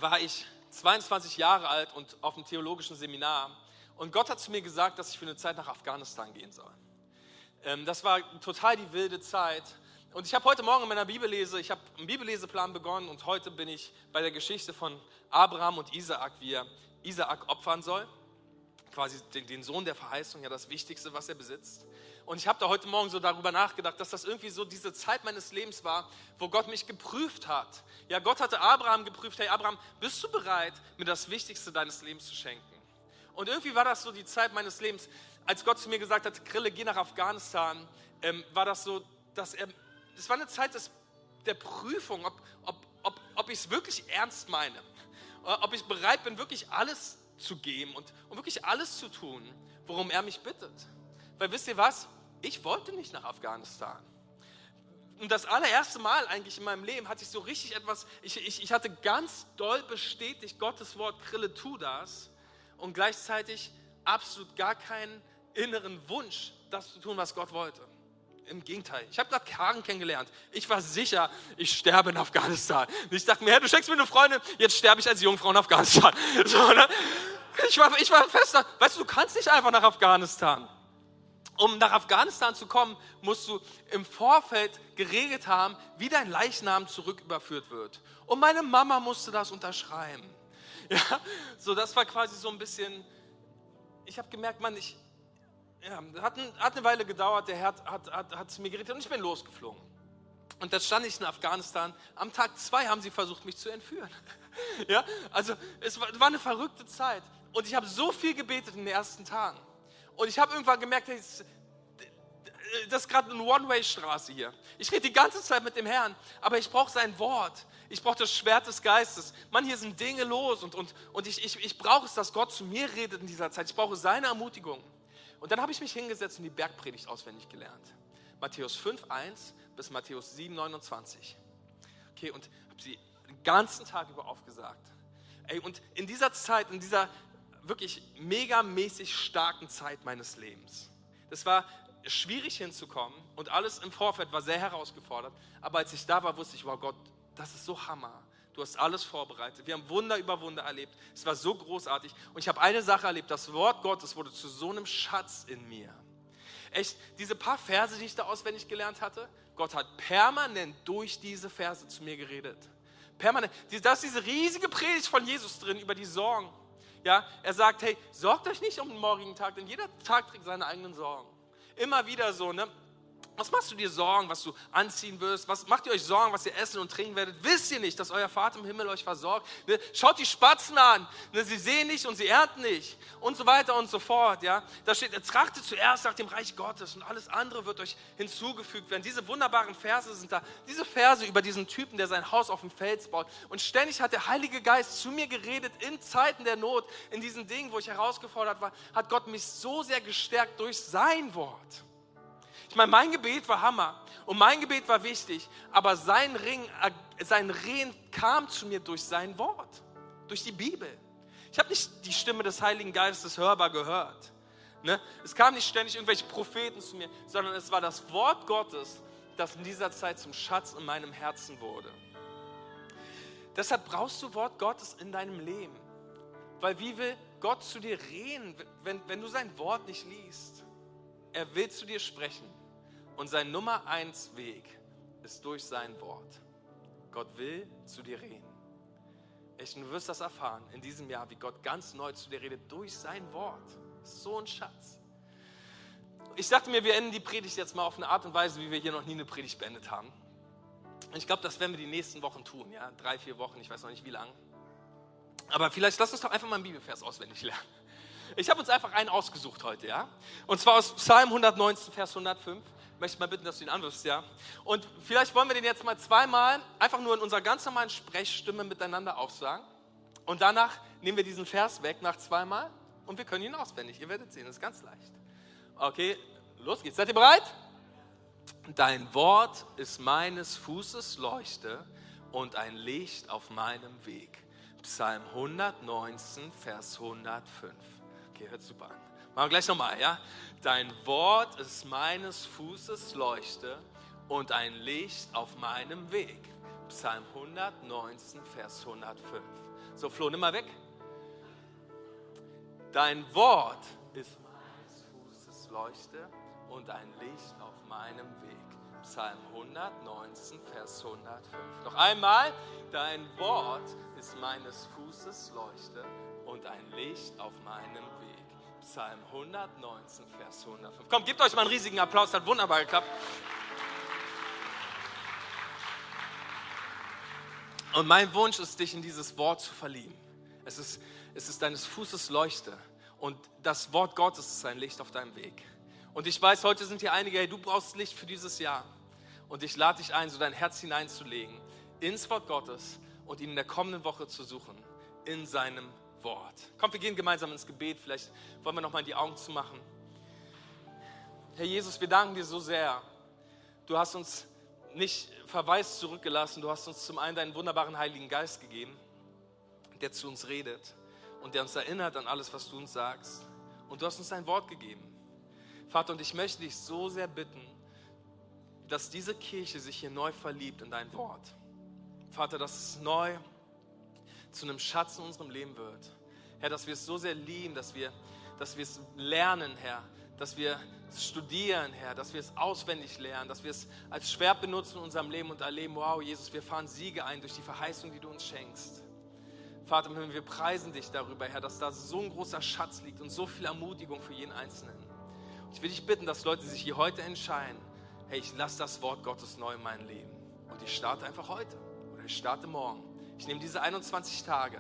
war ich 22 Jahre alt und auf einem theologischen Seminar. Und Gott hat zu mir gesagt, dass ich für eine Zeit nach Afghanistan gehen soll. Ähm, das war total die wilde Zeit. Und ich habe heute Morgen in meiner Bibellese, ich habe einen Bibelleseplan begonnen und heute bin ich bei der Geschichte von Abraham und Isaak, wie er Isaak opfern soll. Quasi den, den Sohn der Verheißung, ja das Wichtigste, was er besitzt. Und ich habe da heute Morgen so darüber nachgedacht, dass das irgendwie so diese Zeit meines Lebens war, wo Gott mich geprüft hat. Ja, Gott hatte Abraham geprüft, hey Abraham, bist du bereit, mir das Wichtigste deines Lebens zu schenken? Und irgendwie war das so die Zeit meines Lebens, als Gott zu mir gesagt hat, Grille, geh nach Afghanistan, ähm, war das so, dass er, das war eine Zeit des, der Prüfung, ob, ob, ob, ob ich es wirklich ernst meine, ob ich bereit bin, wirklich alles zu geben und, und wirklich alles zu tun, worum er mich bittet. Weil wisst ihr was? Ich wollte nicht nach Afghanistan. Und das allererste Mal eigentlich in meinem Leben hatte ich so richtig etwas, ich, ich, ich hatte ganz doll bestätigt, Gottes Wort, Krille, tu das. Und gleichzeitig absolut gar keinen inneren Wunsch, das zu tun, was Gott wollte. Im Gegenteil, ich habe gerade Karen kennengelernt. Ich war sicher, ich sterbe in Afghanistan. Ich dachte mir, Herr, du schenkst mir eine Freundin, jetzt sterbe ich als Jungfrau in Afghanistan. So, ne? ich, war, ich war fest, weißt du, du kannst nicht einfach nach Afghanistan um nach Afghanistan zu kommen, musst du im Vorfeld geregelt haben, wie dein Leichnam zurücküberführt wird. Und meine Mama musste das unterschreiben. Ja, so das war quasi so ein bisschen, ich habe gemerkt, man, ich, ja, hat, hat eine Weile gedauert, der Herr hat, hat, hat, mir geredet und ich bin losgeflogen. Und da stand ich in Afghanistan. Am Tag zwei haben sie versucht, mich zu entführen. Ja, also es war, war eine verrückte Zeit. Und ich habe so viel gebetet in den ersten Tagen. Und ich habe irgendwann gemerkt, das ist gerade eine One-Way-Straße hier. Ich rede die ganze Zeit mit dem Herrn, aber ich brauche sein Wort. Ich brauche das Schwert des Geistes. Mann, hier sind Dinge los und, und, und ich, ich, ich brauche es, dass Gott zu mir redet in dieser Zeit. Ich brauche seine Ermutigung. Und dann habe ich mich hingesetzt und die Bergpredigt auswendig gelernt. Matthäus 5, 1 bis Matthäus 7, 29. Okay, und habe sie den ganzen Tag über aufgesagt. Ey, und in dieser Zeit, in dieser wirklich megamäßig starken Zeit meines Lebens, das war schwierig hinzukommen und alles im Vorfeld war sehr herausgefordert. Aber als ich da war, wusste ich, wow Gott, das ist so Hammer. Du hast alles vorbereitet. Wir haben Wunder über Wunder erlebt. Es war so großartig. Und ich habe eine Sache erlebt. Das Wort Gottes wurde zu so einem Schatz in mir. Echt, diese paar Verse, die ich da auswendig gelernt hatte, Gott hat permanent durch diese Verse zu mir geredet. Permanent. Da ist diese riesige Predigt von Jesus drin über die Sorgen. Ja, er sagt, hey, sorgt euch nicht um den morgigen Tag, denn jeder Tag trägt seine eigenen Sorgen. Immer wieder so, ne? Was machst du dir Sorgen, was du anziehen wirst? Was macht ihr euch Sorgen, was ihr essen und trinken werdet? Wisst ihr nicht, dass euer Vater im Himmel euch versorgt? Ne? Schaut die Spatzen an. Ne? Sie sehen nicht und sie ernten nicht. Und so weiter und so fort. Ja? Da steht, trachtet zuerst nach dem Reich Gottes und alles andere wird euch hinzugefügt werden. Diese wunderbaren Verse sind da. Diese Verse über diesen Typen, der sein Haus auf dem Fels baut. Und ständig hat der Heilige Geist zu mir geredet in Zeiten der Not, in diesen Dingen, wo ich herausgefordert war, hat Gott mich so sehr gestärkt durch sein Wort. Ich meine, mein Gebet war Hammer und mein Gebet war wichtig, aber sein Ring, äh, sein Reden kam zu mir durch sein Wort, durch die Bibel. Ich habe nicht die Stimme des Heiligen Geistes hörbar gehört. Ne? Es kamen nicht ständig irgendwelche Propheten zu mir, sondern es war das Wort Gottes, das in dieser Zeit zum Schatz in meinem Herzen wurde. Deshalb brauchst du Wort Gottes in deinem Leben. Weil wie will Gott zu dir reden, wenn, wenn du sein Wort nicht liest? Er will zu dir sprechen. Und sein Nummer eins Weg ist durch sein Wort. Gott will zu dir reden. Echt, du wirst das erfahren in diesem Jahr, wie Gott ganz neu zu dir redet durch sein Wort. So ein Schatz. Ich dachte mir, wir enden die Predigt jetzt mal auf eine Art und Weise, wie wir hier noch nie eine Predigt beendet haben. Und ich glaube, das werden wir die nächsten Wochen tun, ja, drei, vier Wochen, ich weiß noch nicht wie lang. Aber vielleicht lass uns doch einfach mal einen Bibelvers auswendig lernen. Ich habe uns einfach einen ausgesucht heute, ja. Und zwar aus Psalm 119, Vers 105 möchte mal bitten, dass du ihn anwirfst, ja. Und vielleicht wollen wir den jetzt mal zweimal einfach nur in unserer ganz normalen Sprechstimme miteinander aufsagen. Und danach nehmen wir diesen Vers weg nach zweimal und wir können ihn auswendig. Ihr werdet sehen, das ist ganz leicht. Okay, los geht's. Seid ihr bereit? Dein Wort ist meines Fußes Leuchte und ein Licht auf meinem Weg. Psalm 119, Vers 105. Okay, hört super an. Machen wir gleich nochmal, ja? Dein Wort ist meines Fußes Leuchte und ein Licht auf meinem Weg. Psalm 119, Vers 105. So, Flo, nimm mal weg. Dein Wort ist meines Fußes Leuchte und ein Licht auf meinem Weg. Psalm 119, Vers 105. Noch einmal. Dein Wort ist meines Fußes Leuchte und ein Licht auf meinem Weg. Psalm 119, Vers 105. Komm, gebt euch mal einen riesigen Applaus, hat wunderbar geklappt. Und mein Wunsch ist, dich in dieses Wort zu verlieben. Es ist, es ist deines Fußes Leuchte und das Wort Gottes ist ein Licht auf deinem Weg. Und ich weiß, heute sind hier einige, hey, du brauchst Licht für dieses Jahr. Und ich lade dich ein, so dein Herz hineinzulegen ins Wort Gottes und ihn in der kommenden Woche zu suchen in seinem Wort. Kommt, wir gehen gemeinsam ins Gebet. Vielleicht wollen wir noch mal die Augen zumachen. Herr Jesus, wir danken dir so sehr. Du hast uns nicht verwaist zurückgelassen. Du hast uns zum einen deinen wunderbaren Heiligen Geist gegeben, der zu uns redet und der uns erinnert an alles, was du uns sagst. Und du hast uns dein Wort gegeben. Vater, und ich möchte dich so sehr bitten, dass diese Kirche sich hier neu verliebt in dein Wort. Vater, dass es neu zu einem Schatz in unserem Leben wird. Herr, dass wir es so sehr lieben, dass wir, dass wir es lernen, Herr, dass wir studieren, Herr, dass wir es auswendig lernen, dass wir es als Schwert benutzen in unserem Leben und erleben, wow, Jesus, wir fahren Siege ein durch die Verheißung, die du uns schenkst. Vater wir preisen dich darüber, Herr, dass da so ein großer Schatz liegt und so viel Ermutigung für jeden Einzelnen. Und ich will dich bitten, dass Leute sich hier heute entscheiden, hey, ich lasse das Wort Gottes neu in mein Leben. Und ich starte einfach heute oder ich starte morgen. Ich nehme diese 21 Tage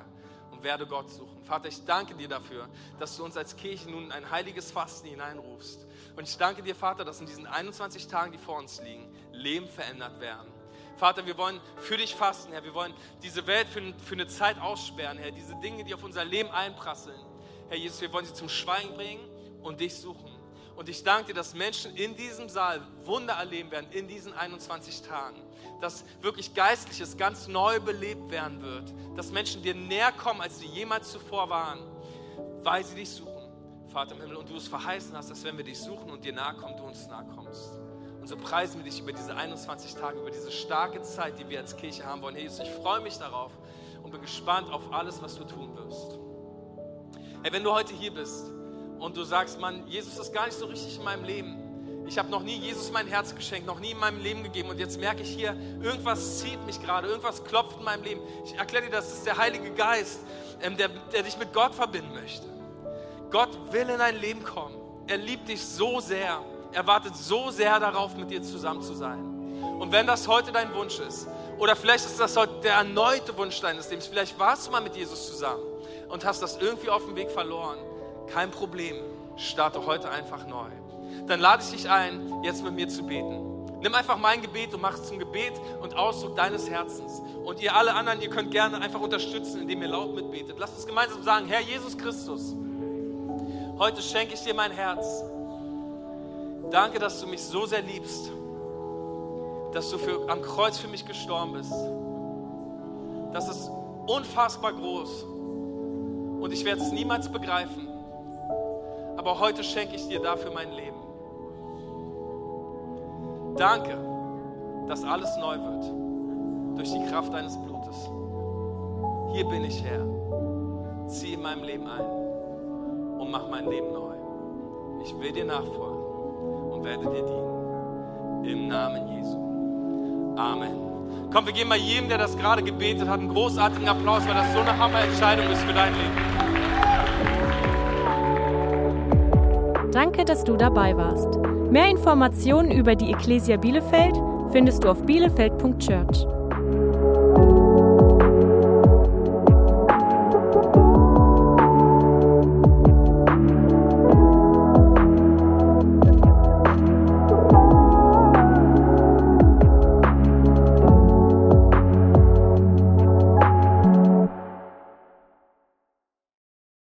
und werde Gott suchen. Vater, ich danke dir dafür, dass du uns als Kirche nun ein heiliges Fasten hineinrufst. Und ich danke dir, Vater, dass in diesen 21 Tagen, die vor uns liegen, Leben verändert werden. Vater, wir wollen für dich fasten, Herr. Wir wollen diese Welt für, für eine Zeit aussperren, Herr. Diese Dinge, die auf unser Leben einprasseln. Herr Jesus, wir wollen sie zum Schweigen bringen und dich suchen. Und ich danke dir, dass Menschen in diesem Saal Wunder erleben werden in diesen 21 Tagen. Dass wirklich Geistliches ganz neu belebt werden wird. Dass Menschen dir näher kommen, als sie jemals zuvor waren, weil sie dich suchen. Vater im Himmel, und du es verheißen hast, dass wenn wir dich suchen und dir nahe kommen, du uns nahe kommst. Und so preisen wir dich über diese 21 Tage, über diese starke Zeit, die wir als Kirche haben wollen. Jesus, ich freue mich darauf und bin gespannt auf alles, was du tun wirst. Hey, wenn du heute hier bist und du sagst, Mann, Jesus ist gar nicht so richtig in meinem Leben. Ich habe noch nie Jesus mein Herz geschenkt, noch nie in meinem Leben gegeben und jetzt merke ich hier, irgendwas zieht mich gerade, irgendwas klopft in meinem Leben. Ich erkläre dir, das ist der Heilige Geist, ähm, der, der dich mit Gott verbinden möchte. Gott will in dein Leben kommen. Er liebt dich so sehr. Er wartet so sehr darauf, mit dir zusammen zu sein. Und wenn das heute dein Wunsch ist, oder vielleicht ist das heute der erneute Wunsch deines Lebens, vielleicht warst du mal mit Jesus zusammen und hast das irgendwie auf dem Weg verloren, kein Problem, starte heute einfach neu. Dann lade ich dich ein, jetzt mit mir zu beten. Nimm einfach mein Gebet und mach es zum Gebet und Ausdruck deines Herzens. Und ihr alle anderen, ihr könnt gerne einfach unterstützen, indem ihr laut mitbetet. Lasst uns gemeinsam sagen, Herr Jesus Christus, heute schenke ich dir mein Herz. Danke, dass du mich so sehr liebst, dass du für, am Kreuz für mich gestorben bist. Das ist unfassbar groß und ich werde es niemals begreifen. Aber heute schenke ich dir dafür mein Leben. Danke, dass alles neu wird durch die Kraft deines Blutes. Hier bin ich Herr. Zieh in meinem Leben ein und mach mein Leben neu. Ich will dir nachfolgen werde dir dienen. Im Namen Jesu. Amen. Komm, wir geben mal jedem, der das gerade gebetet hat, einen großartigen Applaus, weil das so eine Hammerentscheidung ist für dein Leben. Danke, dass du dabei warst. Mehr Informationen über die Ecclesia Bielefeld findest du auf bielefeld.church.